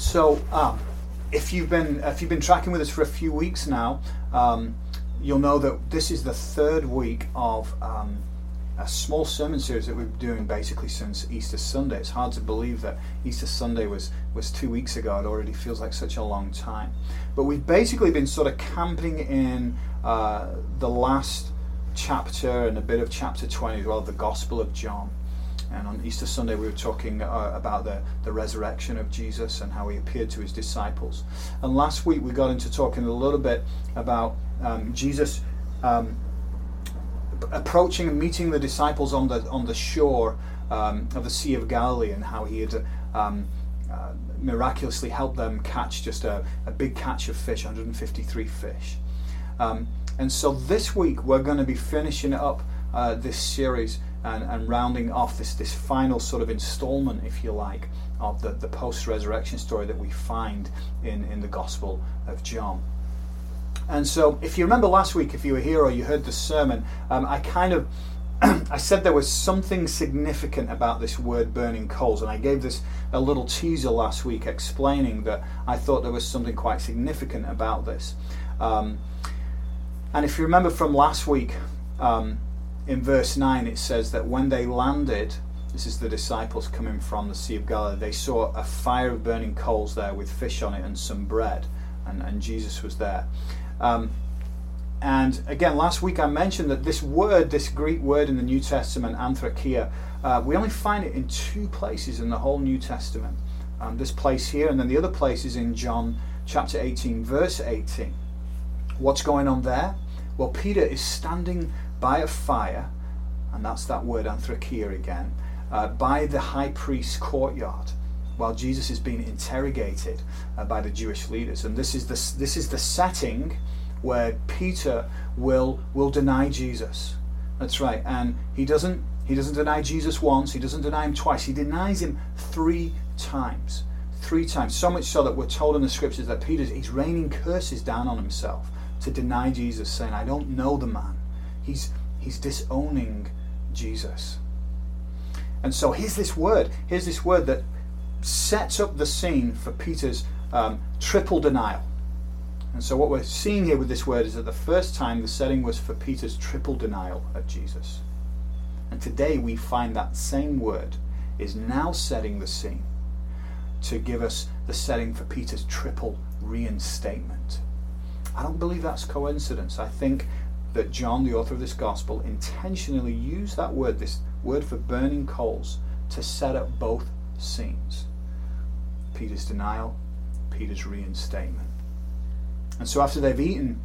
So, um, if you've been if you've been tracking with us for a few weeks now, um, you'll know that this is the third week of um, a small sermon series that we've been doing basically since Easter Sunday. It's hard to believe that Easter Sunday was was two weeks ago. It already feels like such a long time. But we've basically been sort of camping in uh, the last chapter and a bit of chapter 20 as well, the Gospel of John. And on Easter Sunday, we were talking uh, about the, the resurrection of Jesus and how he appeared to his disciples. And last week, we got into talking a little bit about um, Jesus um, approaching and meeting the disciples on the, on the shore um, of the Sea of Galilee and how he had um, uh, miraculously helped them catch just a, a, big catch of fish, 153 fish. Um, and so this week, we're going to be finishing up uh, this series and, and rounding off this, this final sort of installment, if you like, of the, the post resurrection story that we find in, in the Gospel of John. And so, if you remember last week, if you were here or you heard the sermon, um, I kind of I said there was something significant about this word burning coals, and I gave this a little teaser last week explaining that I thought there was something quite significant about this. Um, and if you remember from last week, um, in verse 9 it says that when they landed, this is the disciples coming from the Sea of Galilee, they saw a fire of burning coals there with fish on it and some bread, and, and Jesus was there. Um, and again, last week I mentioned that this word, this Greek word in the New Testament, anthrakia, uh, we only find it in two places in the whole New Testament. Um, this place here, and then the other place is in John chapter 18, verse 18. What's going on there? Well, Peter is standing by a fire, and that's that word anthrakia again, uh, by the high priest's courtyard while Jesus is being interrogated uh, by the Jewish leaders. And this is the, this is the setting where Peter will, will deny Jesus. That's right. And he doesn't, he doesn't deny Jesus once, he doesn't deny him twice, he denies him three times. Three times. So much so that we're told in the scriptures that Peter he's raining curses down on himself to deny Jesus, saying, I don't know the man. He's, he's disowning Jesus. And so here's this word. Here's this word that sets up the scene for Peter's um, triple denial. And so, what we're seeing here with this word is that the first time the setting was for Peter's triple denial of Jesus. And today we find that same word is now setting the scene to give us the setting for Peter's triple reinstatement. I don't believe that's coincidence. I think that John, the author of this gospel, intentionally used that word, this word for burning coals, to set up both scenes Peter's denial, Peter's reinstatement. And so after they've eaten,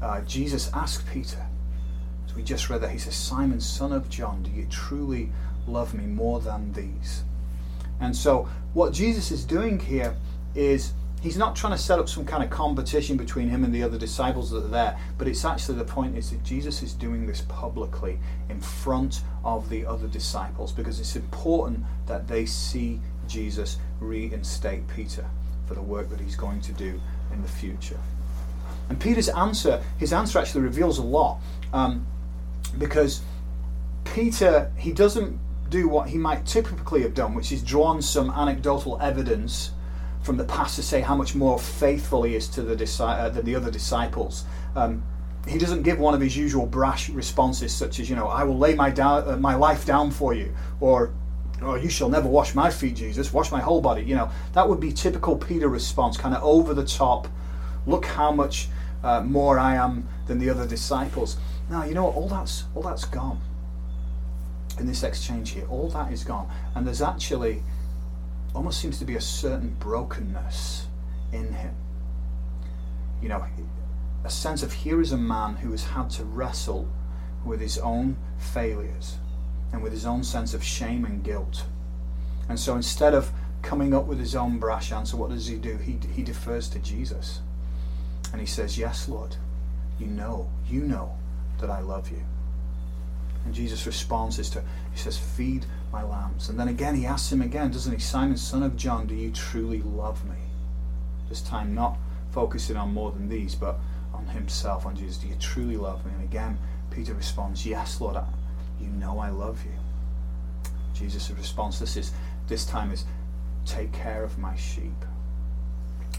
uh, Jesus asked Peter, as we just read that, he says, Simon, son of John, do you truly love me more than these? And so what Jesus is doing here is he's not trying to set up some kind of competition between him and the other disciples that are there, but it's actually the point is that Jesus is doing this publicly in front of the other disciples because it's important that they see Jesus reinstate Peter for the work that he's going to do in the future. And Peter's answer, his answer actually reveals a lot um, because Peter, he doesn't do what he might typically have done, which is drawn some anecdotal evidence from the past to say how much more faithful he is to the uh, than the other disciples. Um, he doesn't give one of his usual brash responses, such as, you know, I will lay my, uh, my life down for you, or, oh, you shall never wash my feet, Jesus, wash my whole body. You know, that would be typical Peter response, kind of over the top. Look how much uh, more I am than the other disciples. Now, you know what? All that's, all that's gone in this exchange here. All that is gone. And there's actually almost seems to be a certain brokenness in him. You know, a sense of here is a man who has had to wrestle with his own failures and with his own sense of shame and guilt. And so instead of coming up with his own brash answer, what does he do? He, he defers to Jesus. And he says, Yes, Lord, you know, you know that I love you. And Jesus responds is to, he says, Feed my lambs. And then again, he asks him again, doesn't he? Simon, son of John, do you truly love me? This time, not focusing on more than these, but on himself, on Jesus. Do you truly love me? And again, Peter responds, Yes, Lord, I, you know I love you. Jesus' response this is this time is take care of my sheep.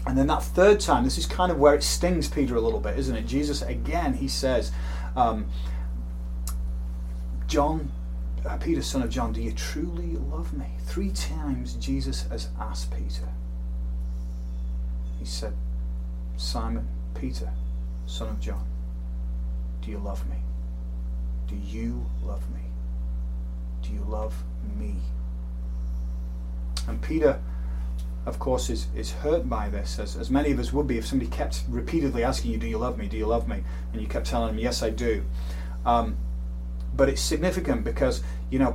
And then that third time, this is kind of where it stings Peter a little bit, isn't it? Jesus, again, he says, um, John, Peter, son of John, do you truly love me? Three times Jesus has asked Peter. He said, Simon, Peter, son of John, do you love me? Do you love me? Do you love me? And Peter, of course, is, is hurt by this, as, as many of us would be if somebody kept repeatedly asking you, Do you love me? Do you love me? And you kept telling them, Yes, I do. Um, but it's significant because, you know,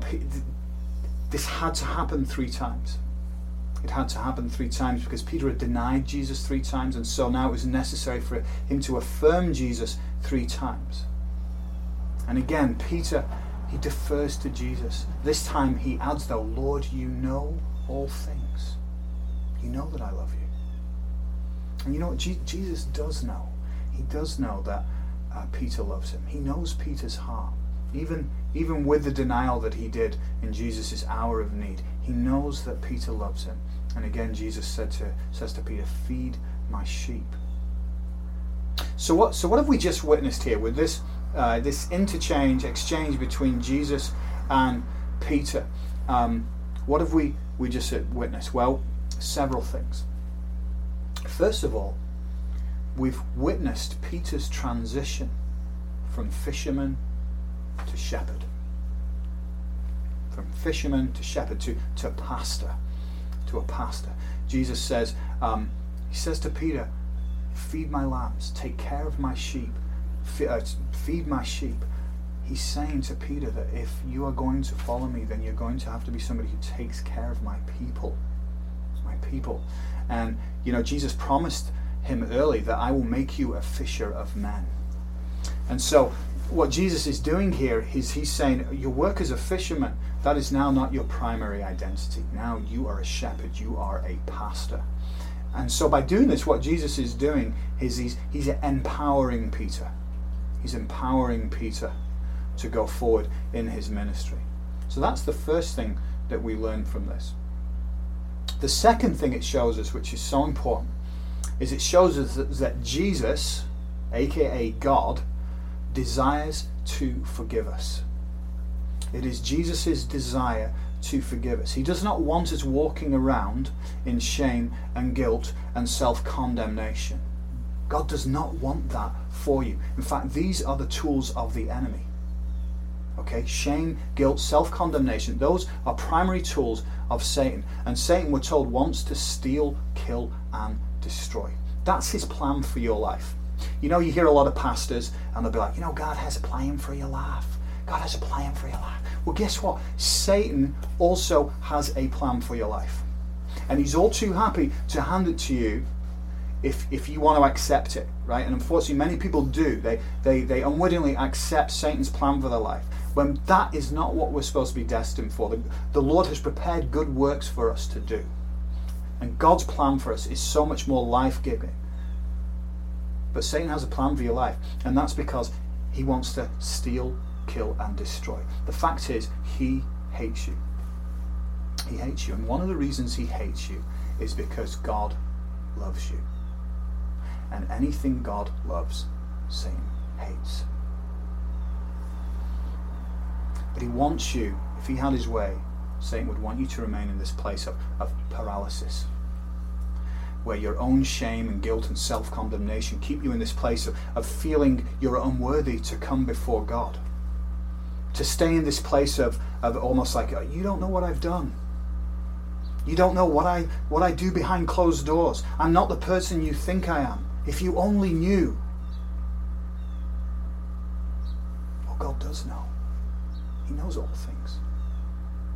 this had to happen three times. It had to happen three times because Peter had denied Jesus three times, and so now it was necessary for him to affirm Jesus three times. And again, Peter, he defers to Jesus. This time he adds, though, Lord, you know all things. You know that I love you. And you know what? Je- Jesus does know. He does know that uh, Peter loves him. He knows Peter's heart. Even, even with the denial that he did in Jesus' hour of need, he knows that Peter loves him. And again, Jesus said to, says to Peter, Feed my sheep. So what, so what have we just witnessed here with this, uh, this interchange, exchange between Jesus and Peter? Um, what have we, we just witnessed? Well, several things. First of all, we've witnessed Peter's transition from fisherman to shepherd. From fisherman to shepherd to, to pastor. To a pastor. Jesus says, um, He says to Peter, Feed my lambs, take care of my sheep, uh, feed my sheep. He's saying to Peter that if you are going to follow me, then you're going to have to be somebody who takes care of my people. My people. And, you know, Jesus promised him early that I will make you a fisher of men. And so what Jesus is doing here is he's saying, Your work as a fisherman, that is now not your primary identity. Now you are a shepherd, you are a pastor. And so by doing this, what Jesus is doing is he's, he's empowering Peter. He's empowering Peter to go forward in his ministry. So that's the first thing that we learn from this. The second thing it shows us, which is so important, is it shows us that, that Jesus, aka God, desires to forgive us. It is Jesus' desire to forgive us. He does not want us walking around in shame and guilt and self condemnation. God does not want that for you. In fact, these are the tools of the enemy. Okay, shame, guilt, self condemnation, those are primary tools of Satan. And Satan, we're told, wants to steal, kill, and destroy. That's his plan for your life. You know, you hear a lot of pastors and they'll be like, you know, God has a plan for your life. God has a plan for your life. Well, guess what? Satan also has a plan for your life. And he's all too happy to hand it to you if, if you want to accept it, right? And unfortunately, many people do. They, they, they unwittingly accept Satan's plan for their life when that is not what we're supposed to be destined for. The, the Lord has prepared good works for us to do. And God's plan for us is so much more life giving but Satan has a plan for your life, and that's because he wants to steal, kill, and destroy. The fact is, he hates you. He hates you. And one of the reasons he hates you is because God loves you. And anything God loves, Satan hates. But he wants you, if he had his way, Satan would want you to remain in this place of, of paralysis, where your own shame and guilt and self condemnation keep you in this place of, of feeling you're unworthy to come before God. To stay in this place of, of almost like, uh, you don't know what I've done. You don't know what I, what I do behind closed doors. I'm not the person you think I am. If you only knew. Well, God does know. He knows all things.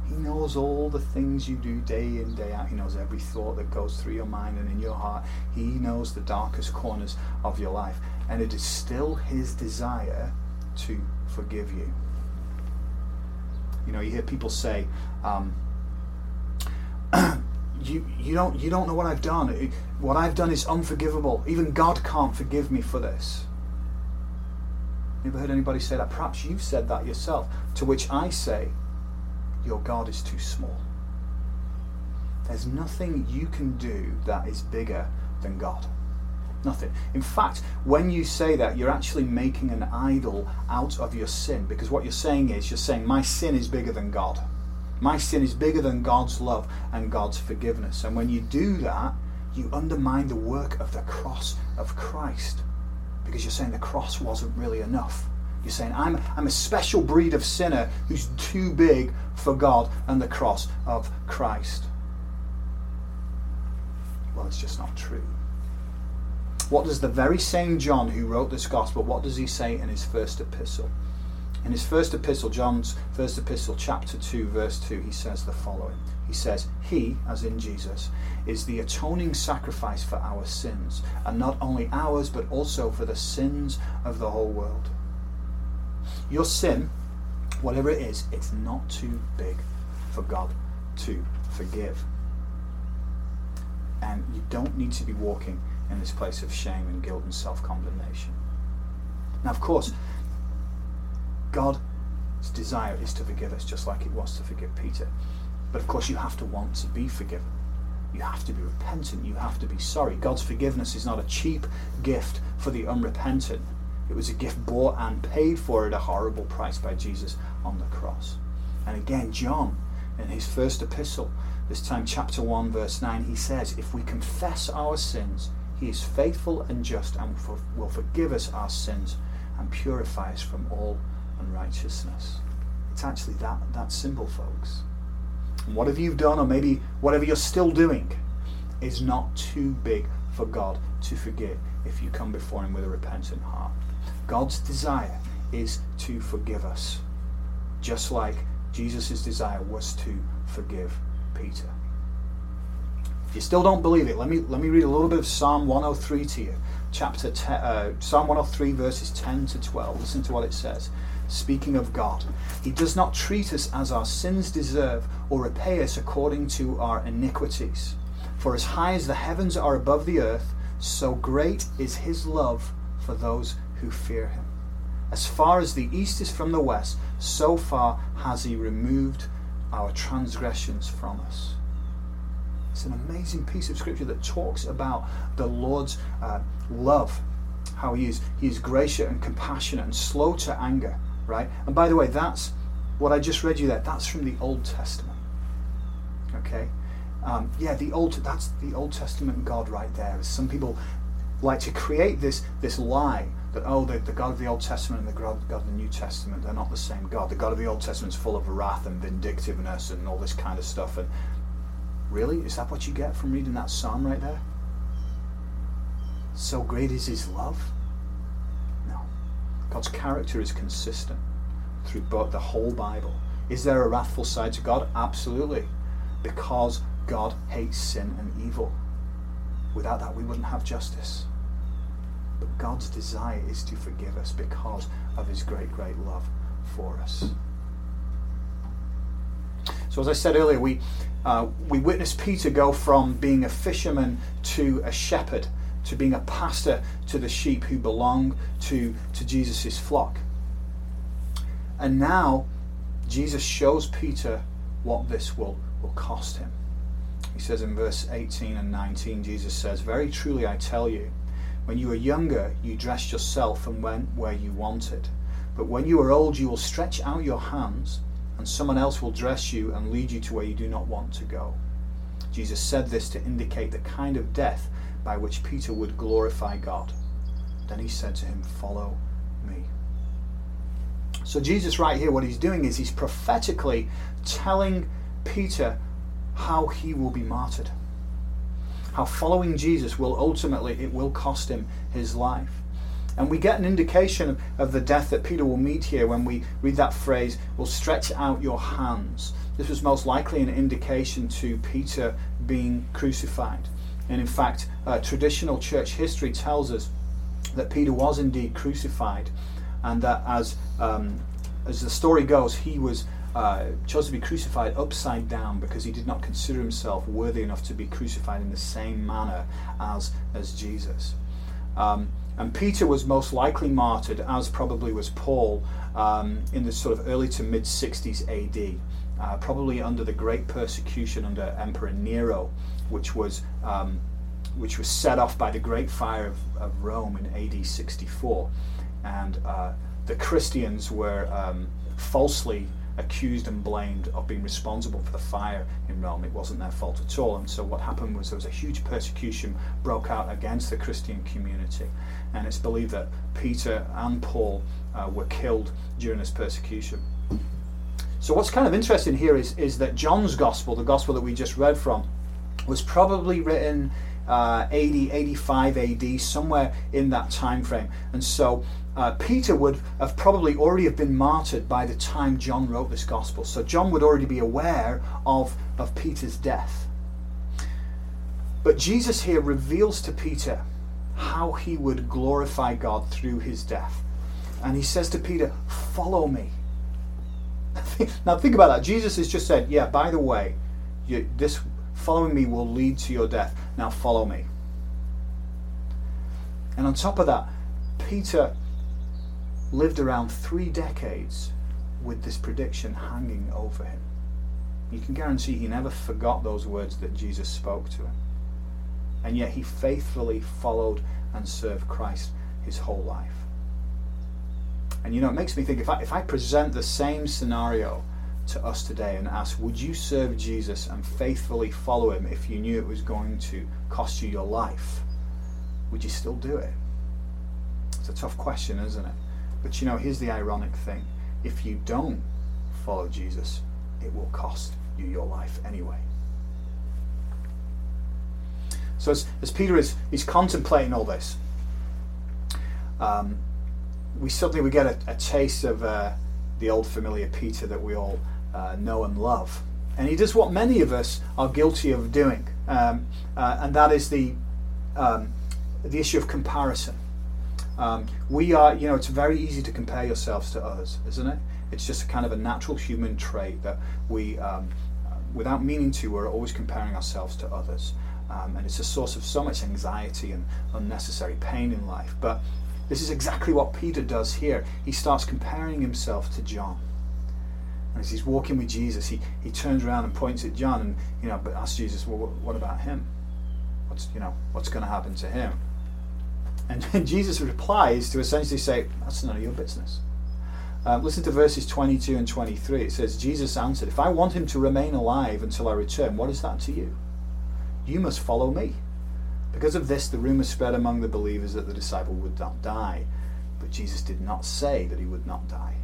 He knows all the things you do day in, day out. He knows every thought that goes through your mind and in your heart. He knows the darkest corners of your life. And it is still His desire to forgive you. You know, you hear people say, um, you, you, don't, you don't know what I've done. What I've done is unforgivable. Even God can't forgive me for this. You ever heard anybody say that? Perhaps you've said that yourself. To which I say, your God is too small. There's nothing you can do that is bigger than God. Nothing. In fact, when you say that, you're actually making an idol out of your sin because what you're saying is, you're saying, My sin is bigger than God. My sin is bigger than God's love and God's forgiveness. And when you do that, you undermine the work of the cross of Christ because you're saying the cross wasn't really enough. You're saying, I'm, I'm a special breed of sinner who's too big for God and the cross of Christ. Well, it's just not true. What does the very same John who wrote this gospel, what does he say in his first epistle? In his first epistle, John's first epistle, chapter 2, verse 2, he says the following. He says, He, as in Jesus, is the atoning sacrifice for our sins, and not only ours, but also for the sins of the whole world. Your sin, whatever it is, it's not too big for God to forgive. And you don't need to be walking in this place of shame and guilt and self condemnation. Now, of course, God's desire is to forgive us just like it was to forgive Peter. But of course, you have to want to be forgiven. You have to be repentant. You have to be sorry. God's forgiveness is not a cheap gift for the unrepentant. It was a gift bought and paid for at a horrible price by Jesus on the cross. And again, John, in his first epistle, this time chapter 1, verse 9, he says, If we confess our sins, he is faithful and just and will forgive us our sins and purify us from all unrighteousness. It's actually that, that simple, folks. And whatever you've done, or maybe whatever you're still doing, is not too big for God to forgive if you come before Him with a repentant heart. God's desire is to forgive us, just like Jesus' desire was to forgive Peter. If you still don't believe it, let me let me read a little bit of Psalm 103 to you. Chapter 10, uh, Psalm 103 verses 10 to 12. Listen to what it says. Speaking of God, He does not treat us as our sins deserve or repay us according to our iniquities. For as high as the heavens are above the earth, so great is His love for those who fear Him. As far as the east is from the west, so far has He removed our transgressions from us. It's an amazing piece of scripture that talks about the Lord's uh, love, how He is He is gracious and compassionate and slow to anger, right? And by the way, that's what I just read you there. That's from the Old Testament. Okay, um, yeah, the old that's the Old Testament God right there. Some people like to create this this lie that oh the, the God of the Old Testament and the God, God of the New Testament they're not the same God. The God of the Old Testament is full of wrath and vindictiveness and all this kind of stuff. And really, is that what you get from reading that psalm right there? So great is His love. No, God's character is consistent through both the whole Bible. Is there a wrathful side to God? Absolutely, because God hates sin and evil. Without that, we wouldn't have justice. But God's desire is to forgive us because of his great, great love for us. So, as I said earlier, we, uh, we witnessed Peter go from being a fisherman to a shepherd, to being a pastor to the sheep who belong to, to Jesus' flock. And now, Jesus shows Peter what this will, will cost him. He says in verse 18 and 19, Jesus says, Very truly I tell you, when you were younger, you dressed yourself and went where you wanted. But when you are old, you will stretch out your hands, and someone else will dress you and lead you to where you do not want to go. Jesus said this to indicate the kind of death by which Peter would glorify God. Then he said to him, Follow me. So, Jesus, right here, what he's doing is he's prophetically telling Peter how he will be martyred. How following Jesus will ultimately, it will cost him his life. And we get an indication of, of the death that Peter will meet here when we read that phrase, will stretch out your hands. This was most likely an indication to Peter being crucified. And in fact, uh, traditional church history tells us that Peter was indeed crucified, and that as um, as the story goes, he was uh, chose to be crucified upside down because he did not consider himself worthy enough to be crucified in the same manner as, as Jesus. Um, and Peter was most likely martyred, as probably was Paul, um, in the sort of early to mid 60s AD. uh, probably under the great persecution under Emperor Nero, which was um, which was set off by the Great Fire of, of Rome in AD 64, and uh, the Christians were um, falsely accused and blamed of being responsible for the fire in Rome. It wasn't their fault at all. And so what happened was there was a huge persecution broke out against the Christian community. And it's believed that Peter and Paul uh, were killed during this persecution. So what's kind of interesting here is, is that John's gospel, the gospel that we just read from, was probably written uh, 80, 85 AD, somewhere in that time frame. And so uh, Peter would have probably already have been martyred by the time John wrote this gospel. So John would already be aware of, of Peter's death. But Jesus here reveals to Peter how he would glorify God through his death. And he says to Peter, Follow me. now think about that. Jesus has just said, Yeah, by the way, you, this following me will lead to your death. Now follow me. And on top of that, Peter lived around three decades with this prediction hanging over him. You can guarantee he never forgot those words that Jesus spoke to him. And yet he faithfully followed and served Christ his whole life. And you know, it makes me think if I, if I present the same scenario to us today and ask, would you serve Jesus and faithfully follow him if you knew it was going to cost you your life? Would you still do it? It's a tough question, isn't it? But you know, here's the ironic thing if you don't follow Jesus, it will cost you your life anyway. So as, as Peter is he's contemplating all this, um, we suddenly we get a, a taste of uh, the old familiar Peter that we all uh, know and love, and he does what many of us are guilty of doing, um, uh, and that is the um, the issue of comparison. Um, we are, you know, it's very easy to compare yourselves to others, isn't it? It's just kind of a natural human trait that we, um, without meaning to, we're always comparing ourselves to others. Um, and it's a source of so much anxiety and unnecessary pain in life. But this is exactly what Peter does here. He starts comparing himself to John. And as he's walking with Jesus, he, he turns around and points at John and, you know, asks Jesus, well, what about him? What's, you know, what's going to happen to him? And Jesus replies to essentially say, That's none of your business. Uh, listen to verses 22 and 23. It says, Jesus answered, If I want him to remain alive until I return, what is that to you? You must follow me. Because of this, the rumor spread among the believers that the disciple would not die. But Jesus did not say that he would not die.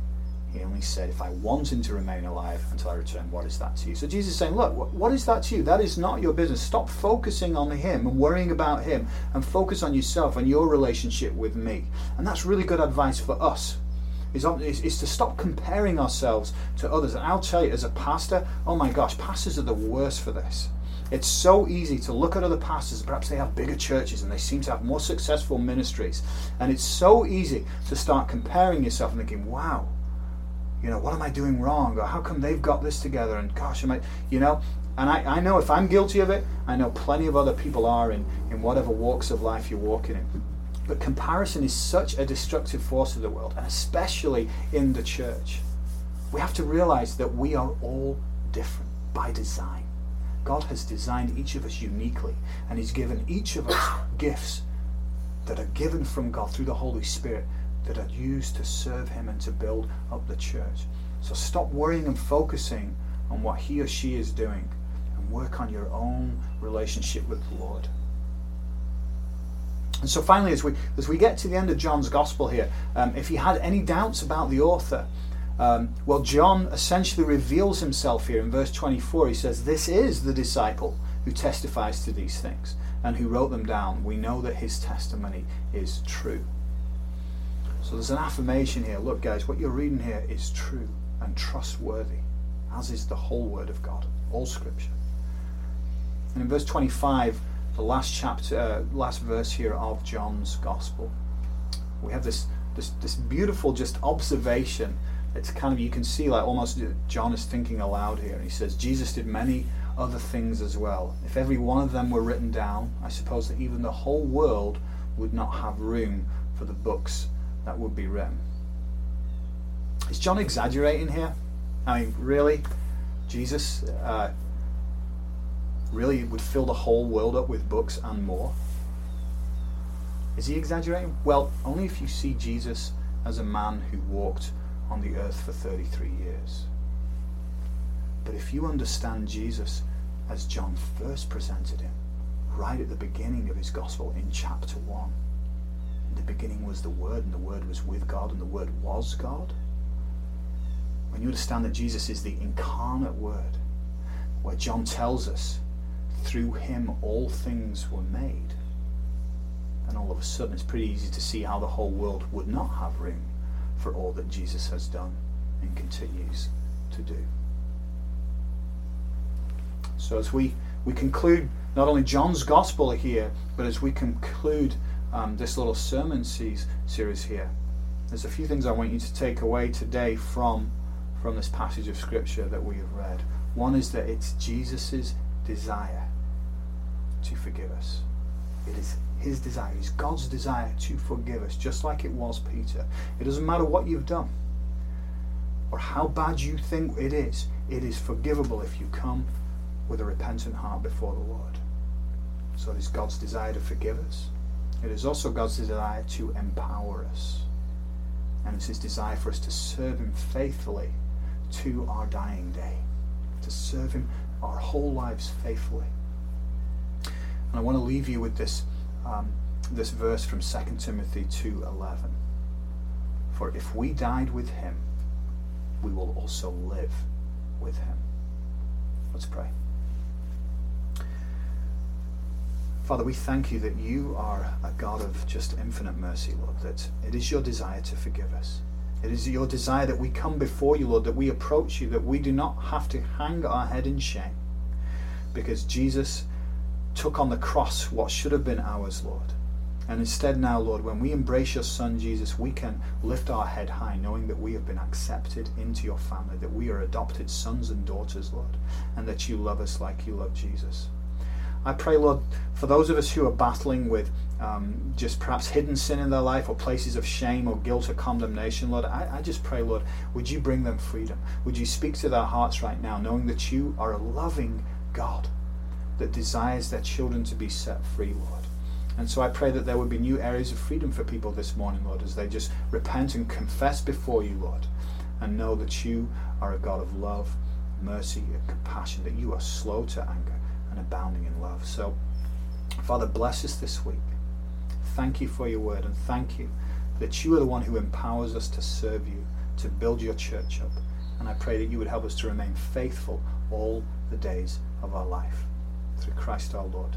He only said, If I want him to remain alive until I return, what is that to you? So Jesus is saying, Look, what is that to you? That is not your business. Stop focusing on him and worrying about him and focus on yourself and your relationship with me. And that's really good advice for us. Is, is, to stop comparing ourselves to others. And I'll tell you, as a pastor, oh my gosh, pastors are the worst for this. It's so easy to look at other pastors, perhaps they have bigger churches and they seem to have more successful ministries. And it's so easy to start comparing yourself and thinking, wow, you know, what am I doing wrong? Or how come they've got this together? And gosh, am I, you know, and I, I know if I'm guilty of it, I know plenty of other people are in, in whatever walks of life you're walking in. But comparison is such a destructive force of the world, and especially in the church. We have to realize that we are all different by design. God has designed each of us uniquely, and He's given each of us gifts that are given from God through the Holy Spirit that are used to serve Him and to build up the church. So stop worrying and focusing on what he or she is doing and work on your own relationship with the Lord. And so finally, as we as we get to the end of John's gospel here, um, if you had any doubts about the author, um, well, John essentially reveals himself here in verse 24. He says, "This is the disciple who testifies to these things and who wrote them down. We know that his testimony is true." So there's an affirmation here. Look, guys, what you're reading here is true and trustworthy, as is the whole Word of God, all Scripture. And in verse 25, the last chapter, uh, last verse here of John's Gospel, we have this, this this beautiful just observation. It's kind of you can see like almost John is thinking aloud here. He says Jesus did many other things as well. If every one of them were written down, I suppose that even the whole world would not have room for the books that would be written. Is John exaggerating here? I mean, really? Jesus uh, really would fill the whole world up with books and more. Is he exaggerating? Well, only if you see Jesus as a man who walked on the earth for 33 years. But if you understand Jesus as John first presented him, right at the beginning of his gospel in chapter 1, in the beginning was the Word, and the Word was with God, and the Word was God. When you understand that Jesus is the incarnate Word, where John tells us, through him all things were made, then all of a sudden it's pretty easy to see how the whole world would not have room for all that Jesus has done and continues to do. So as we, we conclude not only John's gospel here, but as we conclude um, this little sermon series here, there's a few things I want you to take away today from, from this passage of scripture that we have read. One is that it's Jesus' desire to forgive us. It is his desire, it's God's desire to forgive us, just like it was Peter. It doesn't matter what you've done or how bad you think it is, it is forgivable if you come with a repentant heart before the Lord. So it is God's desire to forgive us. It is also God's desire to empower us. And it's His desire for us to serve Him faithfully to our dying day, to serve Him our whole lives faithfully. And I want to leave you with this, um, this verse from 2 Timothy 2.11. For if we died with Him, we will also live with Him. Let's pray. Father, we thank you that you are a God of just infinite mercy, Lord, that it is your desire to forgive us. It is your desire that we come before you, Lord, that we approach you, that we do not have to hang our head in shame. Because Jesus took on the cross what should have been ours, Lord. And instead, now, Lord, when we embrace your Son Jesus, we can lift our head high, knowing that we have been accepted into your family, that we are adopted sons and daughters, Lord, and that you love us like you love Jesus. I pray, Lord, for those of us who are battling with um, just perhaps hidden sin in their life or places of shame or guilt or condemnation, Lord, I, I just pray, Lord, would you bring them freedom? Would you speak to their hearts right now, knowing that you are a loving God that desires their children to be set free, Lord? And so I pray that there would be new areas of freedom for people this morning, Lord, as they just repent and confess before you, Lord, and know that you are a God of love, mercy, and compassion, that you are slow to anger and abounding in love. So, Father, bless us this week. Thank you for your word and thank you that you are the one who empowers us to serve you, to build your church up. And I pray that you would help us to remain faithful all the days of our life. Through Christ our Lord.